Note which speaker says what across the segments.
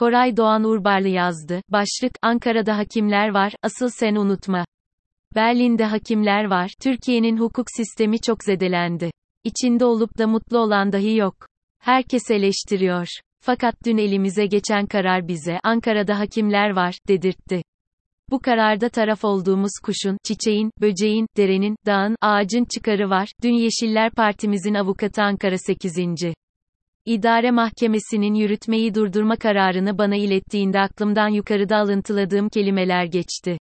Speaker 1: Koray Doğan Urbarlı yazdı. Başlık, Ankara'da hakimler var, asıl sen unutma. Berlin'de hakimler var, Türkiye'nin hukuk sistemi çok zedelendi. İçinde olup da mutlu olan dahi yok. Herkes eleştiriyor. Fakat dün elimize geçen karar bize, Ankara'da hakimler var, dedirtti. Bu kararda taraf olduğumuz kuşun, çiçeğin, böceğin, derenin, dağın, ağacın çıkarı var. Dün Yeşiller Partimizin avukatı Ankara 8. İdare Mahkemesi'nin yürütmeyi durdurma kararını bana ilettiğinde aklımdan yukarıda alıntıladığım kelimeler geçti.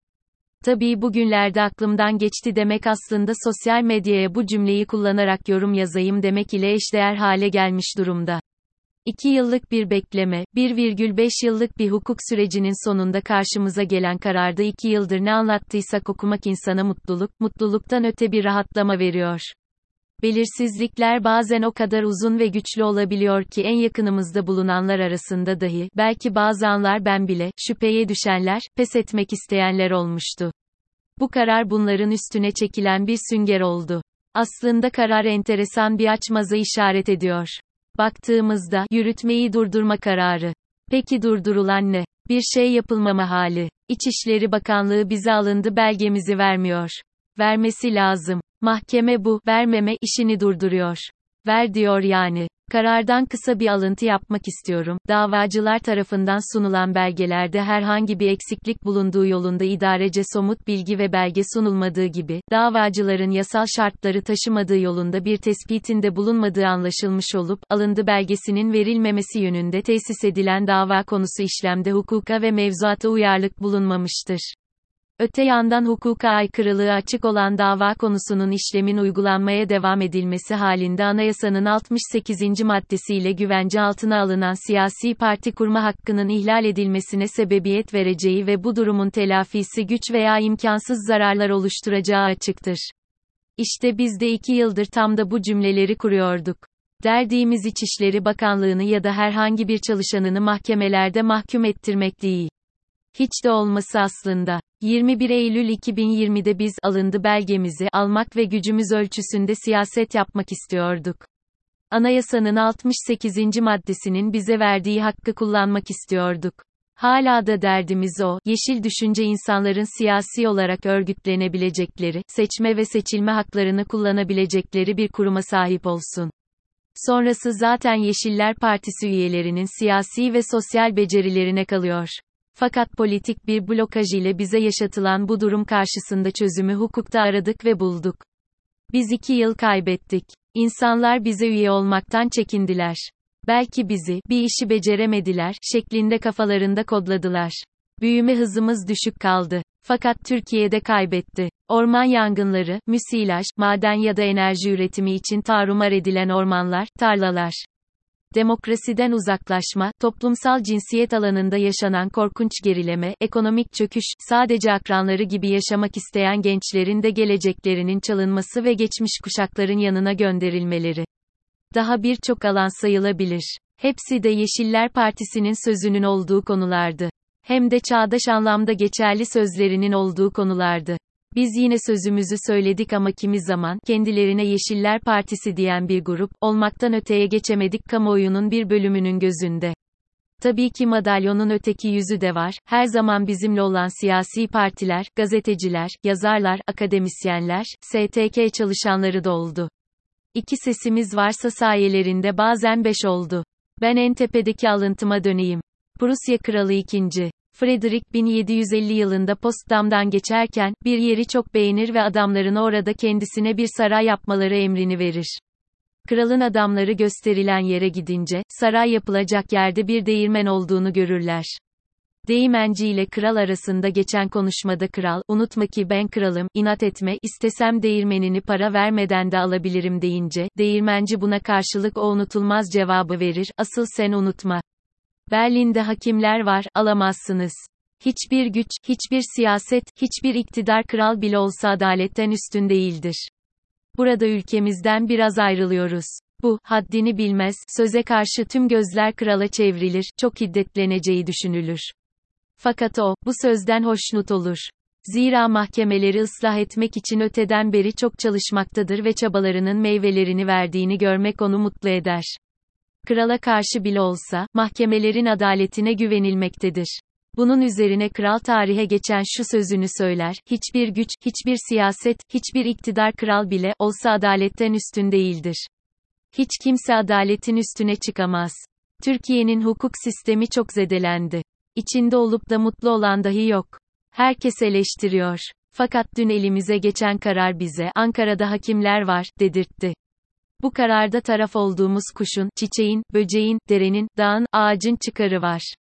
Speaker 1: Tabii bugünlerde aklımdan geçti demek aslında sosyal medyaya bu cümleyi kullanarak yorum yazayım demek ile eşdeğer hale gelmiş durumda. 2 yıllık bir bekleme, 1,5 yıllık bir hukuk sürecinin sonunda karşımıza gelen kararda 2 yıldır ne anlattıysak okumak insana mutluluk, mutluluktan öte bir rahatlama veriyor. Belirsizlikler bazen o kadar uzun ve güçlü olabiliyor ki en yakınımızda bulunanlar arasında dahi, belki bazı anlar ben bile, şüpheye düşenler, pes etmek isteyenler olmuştu. Bu karar bunların üstüne çekilen bir sünger oldu. Aslında karar enteresan bir açmaza işaret ediyor. Baktığımızda, yürütmeyi durdurma kararı. Peki durdurulan ne? Bir şey yapılmama hali. İçişleri Bakanlığı bize alındı belgemizi vermiyor. Vermesi lazım. Mahkeme bu, vermeme işini durduruyor. Ver diyor yani. Karardan kısa bir alıntı yapmak istiyorum. Davacılar tarafından sunulan belgelerde herhangi bir eksiklik bulunduğu yolunda idarece somut bilgi ve belge sunulmadığı gibi, davacıların yasal şartları taşımadığı yolunda bir tespitinde bulunmadığı anlaşılmış olup, alındı belgesinin verilmemesi yönünde tesis edilen dava konusu işlemde hukuka ve mevzuata uyarlık bulunmamıştır. Öte yandan hukuka aykırılığı açık olan dava konusunun işlemin uygulanmaya devam edilmesi halinde anayasanın 68. maddesiyle güvence altına alınan siyasi parti kurma hakkının ihlal edilmesine sebebiyet vereceği ve bu durumun telafisi güç veya imkansız zararlar oluşturacağı açıktır. İşte biz de iki yıldır tam da bu cümleleri kuruyorduk. Derdiğimiz İçişleri Bakanlığını ya da herhangi bir çalışanını mahkemelerde mahkum ettirmek değil. Hiç de olması aslında. 21 Eylül 2020'de biz alındı belgemizi almak ve gücümüz ölçüsünde siyaset yapmak istiyorduk. Anayasanın 68. maddesinin bize verdiği hakkı kullanmak istiyorduk. Hala da derdimiz o, yeşil düşünce insanların siyasi olarak örgütlenebilecekleri, seçme ve seçilme haklarını kullanabilecekleri bir kuruma sahip olsun. Sonrası zaten Yeşiller Partisi üyelerinin siyasi ve sosyal becerilerine kalıyor. Fakat politik bir blokaj ile bize yaşatılan bu durum karşısında çözümü hukukta aradık ve bulduk. Biz iki yıl kaybettik. İnsanlar bize üye olmaktan çekindiler. Belki bizi, bir işi beceremediler, şeklinde kafalarında kodladılar. Büyüme hızımız düşük kaldı. Fakat Türkiye'de kaybetti. Orman yangınları, müsilaj, maden ya da enerji üretimi için tarumar edilen ormanlar, tarlalar demokrasiden uzaklaşma, toplumsal cinsiyet alanında yaşanan korkunç gerileme, ekonomik çöküş, sadece akranları gibi yaşamak isteyen gençlerin de geleceklerinin çalınması ve geçmiş kuşakların yanına gönderilmeleri. Daha birçok alan sayılabilir. Hepsi de Yeşiller Partisi'nin sözünün olduğu konulardı. Hem de çağdaş anlamda geçerli sözlerinin olduğu konulardı. Biz yine sözümüzü söyledik ama kimi zaman, kendilerine Yeşiller Partisi diyen bir grup, olmaktan öteye geçemedik kamuoyunun bir bölümünün gözünde. Tabii ki madalyonun öteki yüzü de var, her zaman bizimle olan siyasi partiler, gazeteciler, yazarlar, akademisyenler, STK çalışanları da oldu. İki sesimiz varsa sayelerinde bazen beş oldu. Ben en tepedeki alıntıma döneyim. Prusya Kralı 2. Frederick 1750 yılında Potsdam'dan geçerken, bir yeri çok beğenir ve adamlarına orada kendisine bir saray yapmaları emrini verir. Kralın adamları gösterilen yere gidince, saray yapılacak yerde bir değirmen olduğunu görürler. Değirmenci ile kral arasında geçen konuşmada kral, unutma ki ben kralım, inat etme, istesem değirmenini para vermeden de alabilirim deyince, değirmenci buna karşılık o unutulmaz cevabı verir, asıl sen unutma. Berlin'de hakimler var, alamazsınız. Hiçbir güç, hiçbir siyaset, hiçbir iktidar kral bile olsa adaletten üstün değildir. Burada ülkemizden biraz ayrılıyoruz. Bu, haddini bilmez, söze karşı tüm gözler krala çevrilir, çok hiddetleneceği düşünülür. Fakat o, bu sözden hoşnut olur. Zira mahkemeleri ıslah etmek için öteden beri çok çalışmaktadır ve çabalarının meyvelerini verdiğini görmek onu mutlu eder. Krala karşı bile olsa, mahkemelerin adaletine güvenilmektedir. Bunun üzerine kral tarihe geçen şu sözünü söyler, hiçbir güç, hiçbir siyaset, hiçbir iktidar kral bile, olsa adaletten üstün değildir. Hiç kimse adaletin üstüne çıkamaz. Türkiye'nin hukuk sistemi çok zedelendi. İçinde olup da mutlu olan dahi yok. Herkes eleştiriyor. Fakat dün elimize geçen karar bize, Ankara'da hakimler var, dedirtti. Bu kararda taraf olduğumuz kuşun, çiçeğin, böceğin, derenin, dağın, ağacın çıkarı var.